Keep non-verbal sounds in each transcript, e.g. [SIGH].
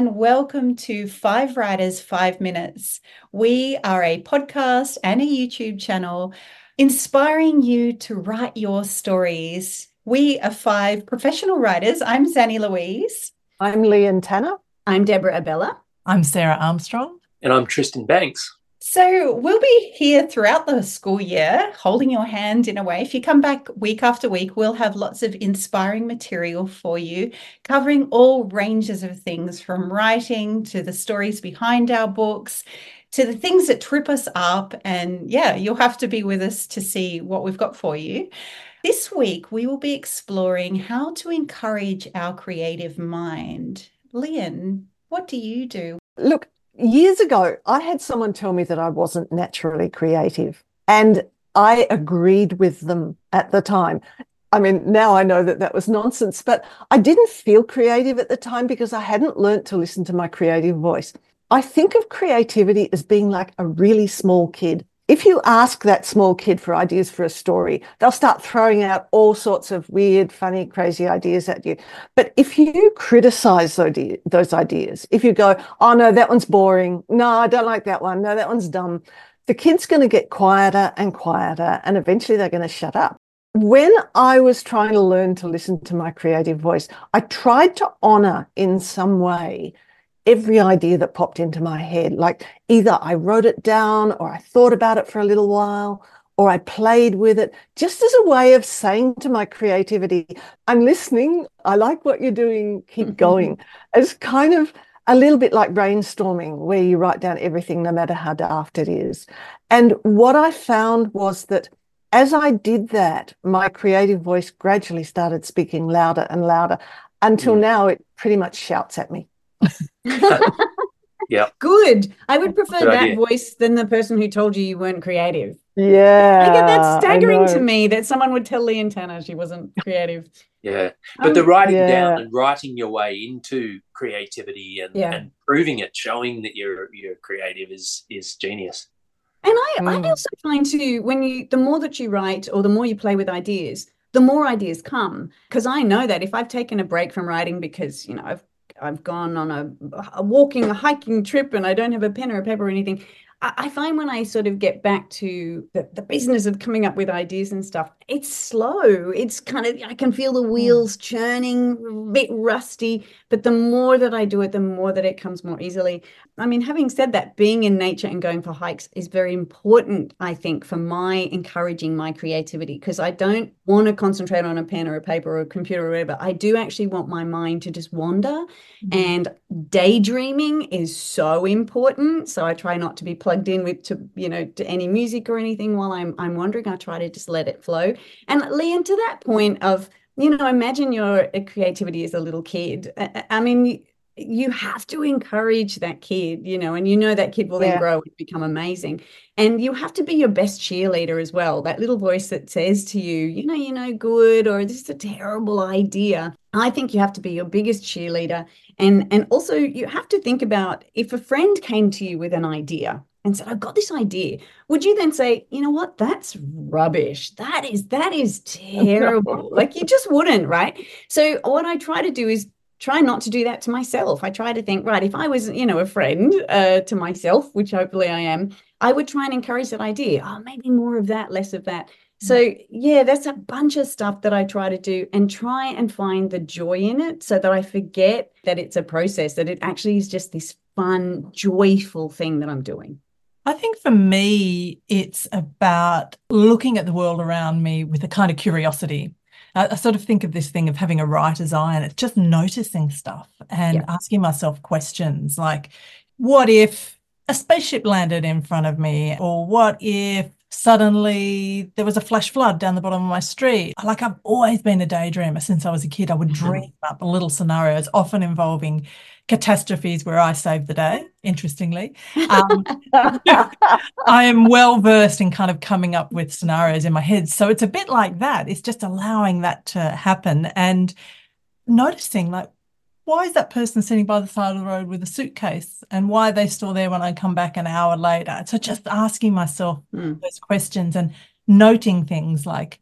Hello and welcome to Five Writers, Five Minutes. We are a podcast and a YouTube channel inspiring you to write your stories. We are five professional writers. I'm Zanni Louise. I'm Lian Tanner. I'm Deborah Abela. I'm Sarah Armstrong. And I'm Tristan Bancks. So, we'll be here throughout the school year, holding your hand in a way. If you come back week after week, we'll have lots of inspiring material for you, covering all ranges of things from writing to the stories behind our books to the things that trip us up. And yeah, you'll have to be with us to see what we've got for you. This week, we will be exploring how to encourage our creative mind. Lian, what do you do? Look, years ago, I had someone tell me that I wasn't naturally creative, and I agreed with them at the time. I mean, now I know that that was nonsense, but I didn't feel creative at the time because I hadn't learned to listen to my creative voice. I think of creativity as being like a really small kid if you ask that small kid for ideas for a story, they'll start throwing out all sorts of weird, funny, crazy ideas at you. But if you criticize those ideas, if you go, oh no, that one's boring. No, I don't like that one. No, that one's dumb. The kid's going to get quieter and quieter, and eventually they're going to shut up. When I was trying to learn to listen to my creative voice, I tried to honor in some way every idea that popped into my head. Like either I wrote it down or I thought about it for a little while or I played with it just as a way of saying to my creativity, I'm listening. I like what you're doing. Keep mm-hmm. going. It's kind of a little bit like brainstorming, where you write down everything, no matter how daft it is. And what I found was that as I did that, my creative voice gradually started speaking louder and louder until mm. now it pretty much shouts at me. [LAUGHS] [LAUGHS] yeah. Good. I would prefer Good that idea. voice than the person who told you you weren't creative. Yeah. Like, that's staggering to me that someone would tell Lian Tanner she wasn't creative. Yeah. But um, the writing yeah. down and writing your way into creativity and, yeah. and proving it, showing that you're you're creative is is genius. And I, mm. I also find too when you the more that you write or the more you play with ideas, the more ideas come. Because I know that if I've taken a break from writing because, you know, I've I've gone on a, a walking, a hiking trip, and I don't have a pen or a paper or anything. I find when I sort of get back to the, the business of coming up with ideas and stuff, it's slow. It's kind of, I can feel the hmm. wheels churning, a bit rusty. But the more that I do it, the more that it comes more easily. I mean, having said that, being in nature and going for hikes is very important, I think, for my encouraging my creativity because I don't want to concentrate on a pen or a paper or a computer or whatever. I do actually want my mind to just wander. Mm-hmm. And daydreaming is so important. So I try not to be plugged in with to you know to any music or anything while I'm I'm wandering. I try to just let it flow. And Lian, to that point of you know, imagine your uh, creativity as a little kid. I, I mean, you have to encourage that kid, you know, and you know that kid will then grow and become amazing. And you have to be your best cheerleader as well. That little voice that says to you, you know, you're no good, or this is a terrible idea. I think you have to be your biggest cheerleader. And and also you have to think about if a friend came to you with an idea and said, I've got this idea, would you then say, you know what, that's rubbish. That is that is terrible. [LAUGHS] like you just wouldn't, right? So what I try to do is try not to do that to myself. I try to think, right, if I was, you know, a friend uh, to myself, which hopefully I am, I would try and encourage that idea. Oh, maybe more of that, less of that. So, yeah, that's a bunch of stuff that I try to do and try and find the joy in it so that I forget that it's a process, that it actually is just this fun, joyful thing that I'm doing. I think for me, it's about looking at the world around me with a kind of curiosity. I, I, sort of think of this thing of having a writer's eye and it's just noticing stuff and yeah. asking myself questions like, what if a spaceship landed in front of me? Or what if suddenly there was a flash flood down the bottom of my street. Like I've always been a daydreamer since I was a kid. I would mm-hmm. dream up little scenarios, often involving catastrophes where I save the day, interestingly. Um, [LAUGHS] I am well versed in kind of coming up with scenarios in my head. So it's a bit like that. It's just allowing that to happen and noticing like why is that person sitting by the side of the road with a suitcase and why are they still there when I come back an hour later? So just asking myself mm. those questions and noting things like,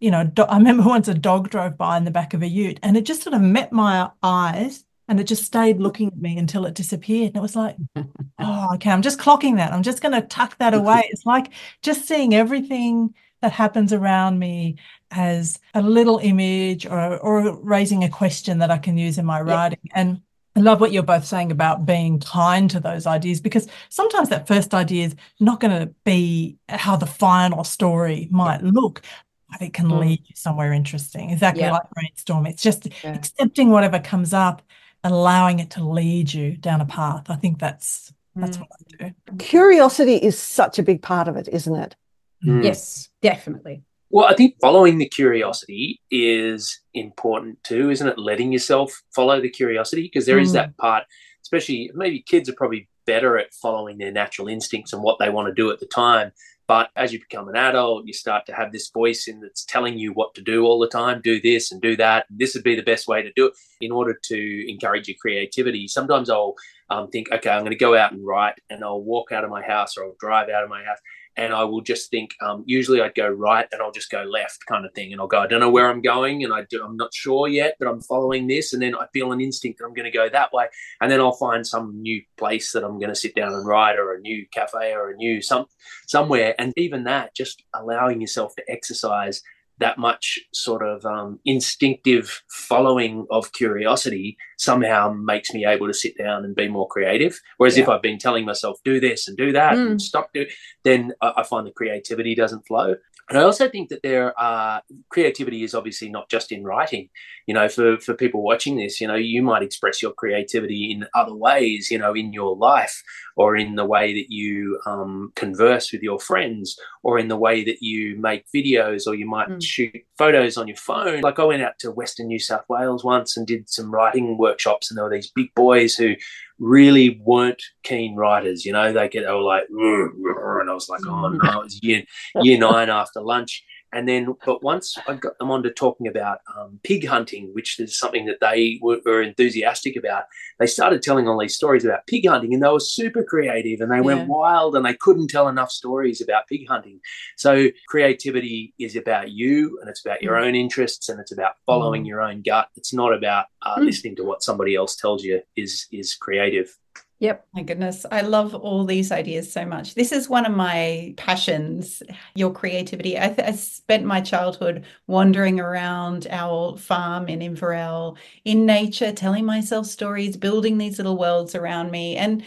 you know, do- I remember [LAUGHS] once a dog drove by in the back of a ute and it just sort of met my eyes and it just stayed looking at me until it disappeared. And it was like, [LAUGHS] oh, okay, I'm just clocking that. I'm just going to tuck that away. It's like just seeing everything that happens around me as a little image or, or raising a question that I can use in my writing. Yeah. And I love what you're both saying about being kind to those ideas because sometimes that first idea is not going to be how the final story might yeah. look, but it can mm. lead you somewhere interesting. Exactly yeah. like brainstorm. It's just yeah. accepting whatever comes up, allowing it to lead you down a path. I think that's that's mm. what I do. Curiosity is such a big part of it, isn't it? Mm. Yes, definitely. Well, I think following the curiosity is important too, isn't it? Letting yourself follow the curiosity because there mm. is that part, especially maybe kids are probably better at following their natural instincts and what they want to do at the time. But as you become an adult, you start to have this voice in that's telling you what to do all the time do this and do that. This would be the best way to do it in order to encourage your creativity. Sometimes I'll um, think, okay, I'm going to go out and write, and I'll walk out of my house or I'll drive out of my house and I will just think. Um, usually, I'd go right, and I'll just go left, kind of thing, and I'll go. I don't know where I'm going, and I do, I'm not sure yet, but I'm following this, and then I feel an instinct that I'm going to go that way, and then I'll find some new place that I'm going to sit down and write, or a new cafe, or a new some somewhere, and even that, just allowing yourself to exercise that much sort of um, instinctive following of curiosity somehow makes me able to sit down and be more creative. Whereas yeah. if I've been telling myself do this and do that mm. and stop do, then I, I find the creativity doesn't flow. And I also think that there are creativity is obviously not just in writing. You know, for, for people watching this, you know, you might express your creativity in other ways, you know, in your life or in the way that you um, converse with your friends or in the way that you make videos or you might mm. Shoot photos on your phone. Like I went out to Western New South Wales once and did some writing workshops and there were these big boys who really weren't keen writers. You know, they get they were like, and I was like, oh no, it was year year nine after lunch. And then, but once I got them onto talking about um, pig hunting, which is something that they were, were, enthusiastic about, they started telling all these stories about pig hunting and they were super creative and they yeah. went wild and they couldn't tell enough stories about pig hunting. So, creativity is about you and it's about your mm. own interests and it's about following mm. your own gut. It's not about uh, mm. listening to what somebody else tells you is, is creative. Yep. My goodness. I love all these ideas so much. This is one of my passions, your creativity. I, th- I spent my childhood wandering around our farm in Inverell in nature, telling myself stories, building these little worlds around me. And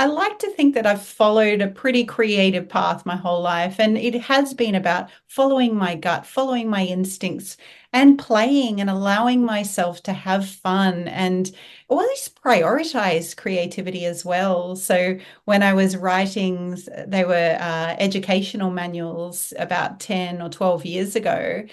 I like to think that I've followed a pretty creative path my whole life. And it has been about following my gut, following my instincts, and playing and allowing myself to have fun and always prioritize creativity as well. So when I was writing, they were uh, educational manuals about 10 or 12 years ago.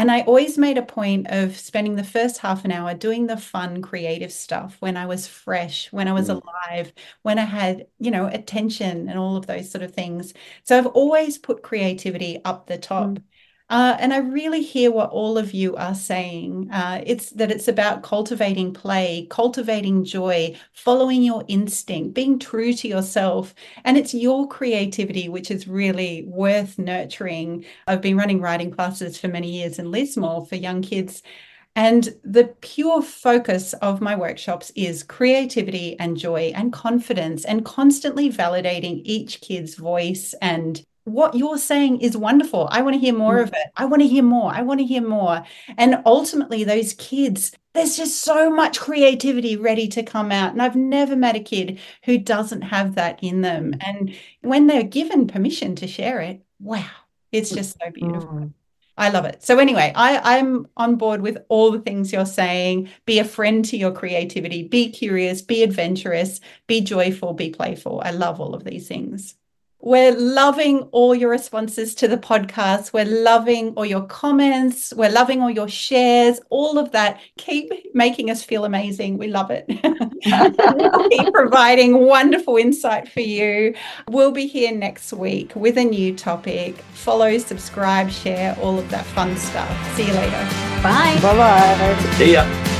And I always made a point of spending the first half an hour doing the fun, creative stuff when I was fresh, when I was mm. alive, when I had, you know, attention and all of those sort of things. So I've always put creativity up the top. Mm. Uh, and I really hear what all of you are saying. Uh, it's that it's about cultivating play, cultivating joy, following your instinct, being true to yourself. And it's your creativity, which is really worth nurturing. I've been running writing classes for many years in Lismore for young kids. And the pure focus of my workshops is creativity and joy and confidence and constantly validating each kid's voice and what you're saying is wonderful. I want to hear more mm. of it. I want to hear more. I want to hear more. And ultimately, those kids, there's just so much creativity ready to come out. And I've never met a kid who doesn't have that in them. Mm. And when they're given permission to share it, wow, it's just so beautiful. Mm. I love it. So anyway, I, I'm on board with all the things you're saying. Be a friend to your creativity. Be curious. Be adventurous. Be joyful. Be playful. I love all of these things. We're loving all your responses to the podcast. We're loving all your comments. We're loving all your shares, all of that. Keep making us feel amazing. We love it. [LAUGHS] keep providing wonderful insight for you. We'll be here next week with a new topic. Follow, subscribe, share, all of that fun stuff. See you later. Bye. Bye bye. See ya.